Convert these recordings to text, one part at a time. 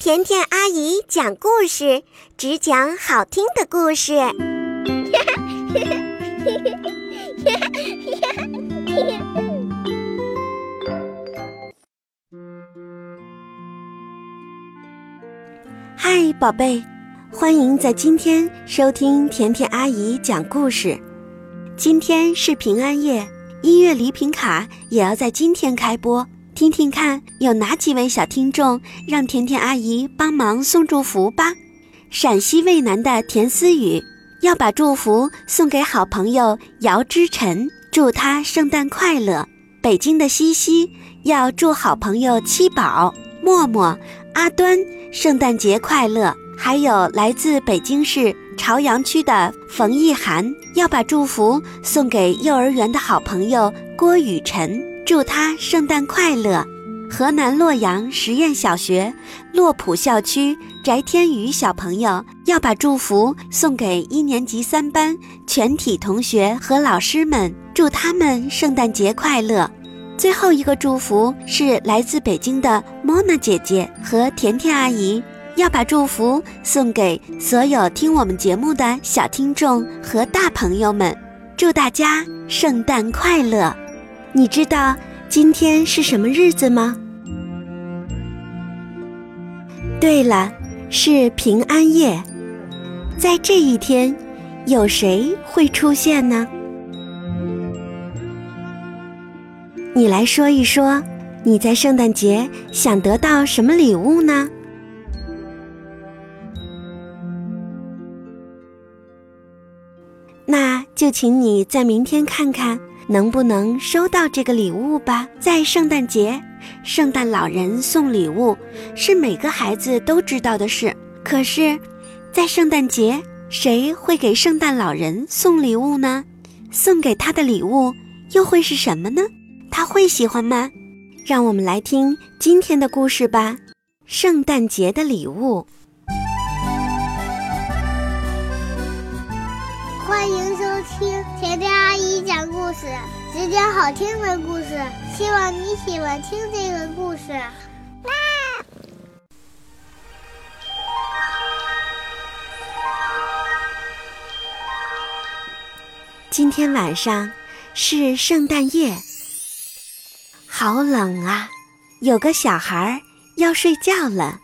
甜甜阿姨讲故事，只讲好听的故事。嗨，宝贝，欢迎在今天收听甜甜阿姨讲故事。今天是平安夜，音乐礼品卡也要在今天开播。听听看，有哪几位小听众让甜甜阿姨帮忙送祝福吧？陕西渭南的田思雨要把祝福送给好朋友姚之晨，祝他圣诞快乐。北京的西西要祝好朋友七宝、默默、阿端圣诞节快乐。还有来自北京市朝阳区的冯意涵要把祝福送给幼儿园的好朋友郭雨晨。祝他圣诞快乐！河南洛阳实验小学洛浦校区翟天宇小朋友要把祝福送给一年级三班全体同学和老师们，祝他们圣诞节快乐。最后一个祝福是来自北京的莫娜姐姐和甜甜阿姨，要把祝福送给所有听我们节目的小听众和大朋友们，祝大家圣诞快乐！你知道今天是什么日子吗？对了，是平安夜。在这一天，有谁会出现呢？你来说一说，你在圣诞节想得到什么礼物呢？那就请你在明天看看。能不能收到这个礼物吧？在圣诞节，圣诞老人送礼物是每个孩子都知道的事。可是，在圣诞节，谁会给圣诞老人送礼物呢？送给他的礼物又会是什么呢？他会喜欢吗？让我们来听今天的故事吧。圣诞节的礼物。听甜甜阿姨讲故事，只讲好听的故事。希望你喜欢听这个故事。今天晚上是圣诞夜，好冷啊！有个小孩要睡觉了，啊，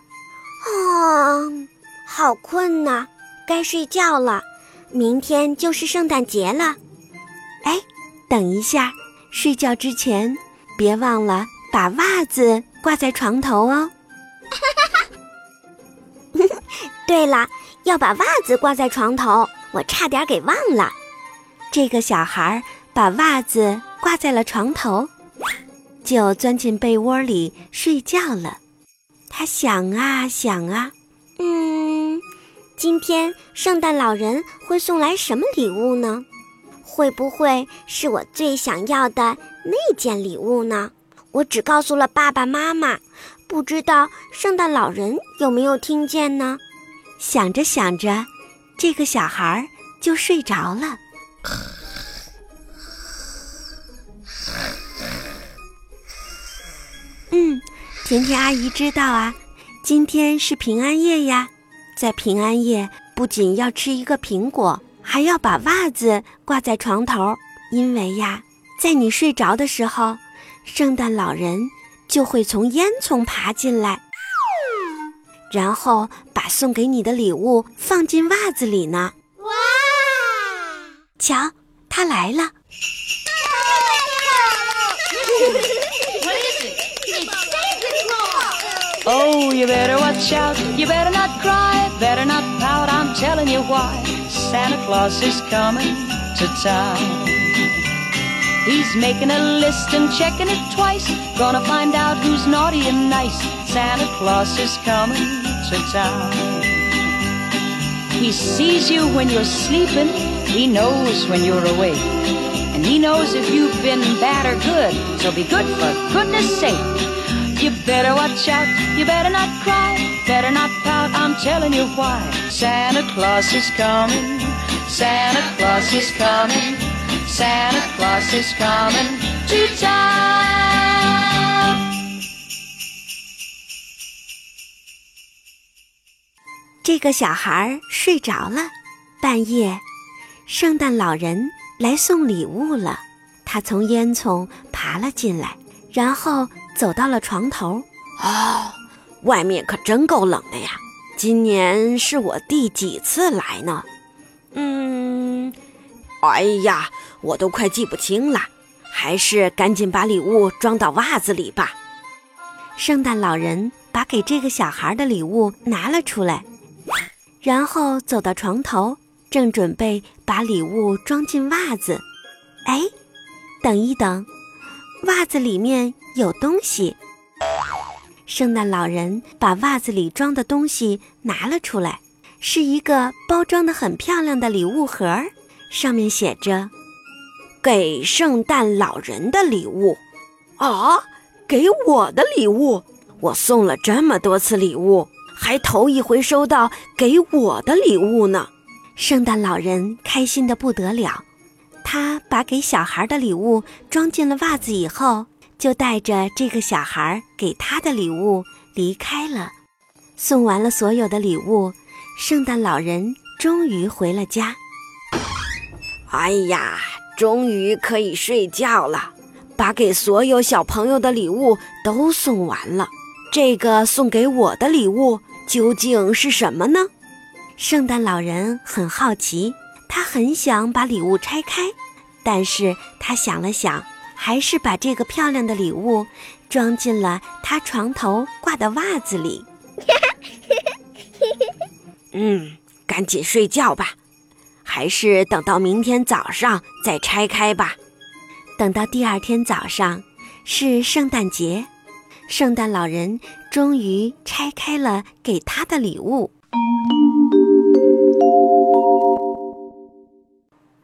好困呐，该睡觉了。明天就是圣诞节了，哎，等一下，睡觉之前别忘了把袜子挂在床头哦。对了，要把袜子挂在床头，我差点给忘了。这个小孩把袜子挂在了床头，就钻进被窝里睡觉了。他想啊想啊，今天圣诞老人会送来什么礼物呢？会不会是我最想要的那件礼物呢？我只告诉了爸爸妈妈，不知道圣诞老人有没有听见呢？想着想着，这个小孩就睡着了。嗯，甜甜阿姨知道啊，今天是平安夜呀。在平安夜，不仅要吃一个苹果，还要把袜子挂在床头，因为呀，在你睡着的时候，圣诞老人就会从烟囱爬进来，然后把送给你的礼物放进袜子里呢。哇！瞧，他来了。Oh, you better watch out, you better not cry, better not pout, I'm telling you why. Santa Claus is coming to town. He's making a list and checking it twice, gonna find out who's naughty and nice. Santa Claus is coming to town. He sees you when you're sleeping, he knows when you're awake. And he knows if you've been bad or good, so be good for goodness sake. You better watch out, you better not cry, better not pout, I'm telling you why. Santa Claus is coming, Santa Claus is coming, Santa Claus is coming to town. 这个小孩睡着了。半夜，圣诞老人来送礼物了。他从烟囱爬了进来，然后走到了床头。哦，外面可真够冷的呀！今年是我第几次来呢？嗯，哎呀，我都快记不清了，还是赶紧把礼物装到袜子里吧。圣诞老人把给这个小孩的礼物拿了出来，然后走到床头，正准备把礼物装进袜子。哎，等一等，袜子里面有东西。圣诞老人把袜子里装的东西拿了出来，是一个包装的很漂亮的礼物盒，上面写着“给圣诞老人的礼物”。啊，给我的礼物！我送了这么多次礼物，还头一回收到给我的礼物呢。圣诞老人开心的不得了，他把给小孩的礼物装进了袜子以后。就带着这个小孩给他的礼物离开了。送完了所有的礼物，圣诞老人终于回了家。哎呀，终于可以睡觉了！把给所有小朋友的礼物都送完了。这个送给我的礼物究竟是什么呢？圣诞老人很好奇，他很想把礼物拆开，但是他想了想。还是把这个漂亮的礼物装进了他床头挂的袜子里。嗯，赶紧睡觉吧，还是等到明天早上再拆开吧。等到第二天早上是圣诞节，圣诞老人终于拆开了给他的礼物。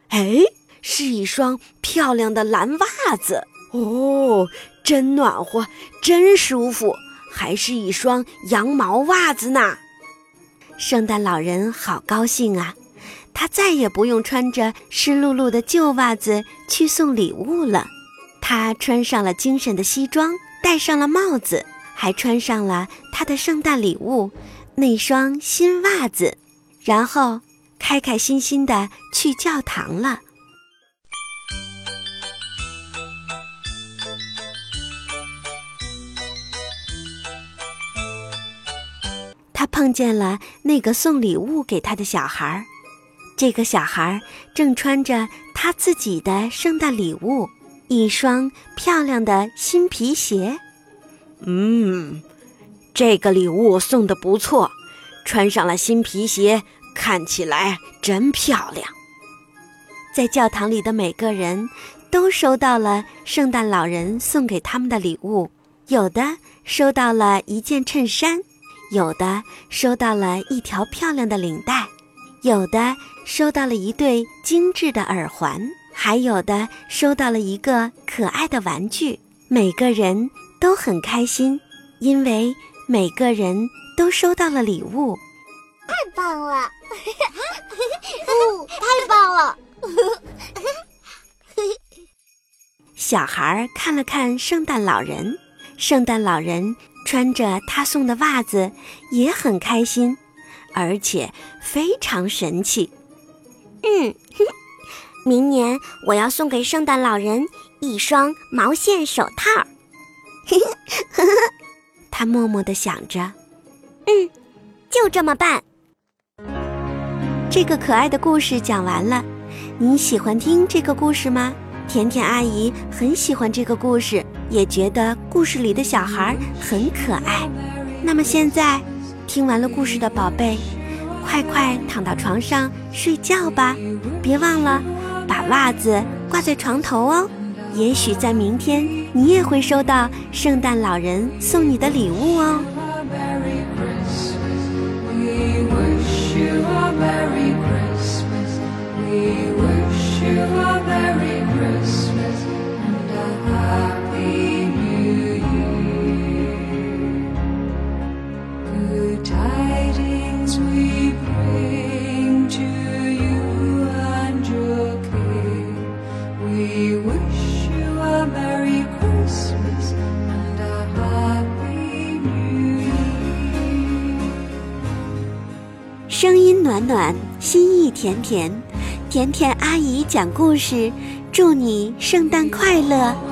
哎。是一双漂亮的蓝袜子哦，真暖和，真舒服，还是一双羊毛袜子呢。圣诞老人好高兴啊，他再也不用穿着湿漉漉的旧袜子去送礼物了。他穿上了精神的西装，戴上了帽子，还穿上了他的圣诞礼物——那双新袜子，然后开开心心的去教堂了。碰见了那个送礼物给他的小孩，这个小孩正穿着他自己的圣诞礼物——一双漂亮的新皮鞋。嗯，这个礼物送的不错，穿上了新皮鞋，看起来真漂亮。在教堂里的每个人都收到了圣诞老人送给他们的礼物，有的收到了一件衬衫。有的收到了一条漂亮的领带，有的收到了一对精致的耳环，还有的收到了一个可爱的玩具。每个人都很开心，因为每个人都收到了礼物。太棒了！哦，太棒了！小孩看了看圣诞老人，圣诞老人。穿着他送的袜子也很开心，而且非常神气。嗯，明年我要送给圣诞老人一双毛线手套。他默默地想着。嗯，就这么办。这个可爱的故事讲完了，你喜欢听这个故事吗？甜甜阿姨很喜欢这个故事。也觉得故事里的小孩很可爱。那么现在，听完了故事的宝贝，快快躺到床上睡觉吧！别忘了把袜子挂在床头哦。也许在明天，你也会收到圣诞老人送你的礼物哦。声音暖暖心意甜甜。甜甜阿姨讲故事祝你圣诞快乐。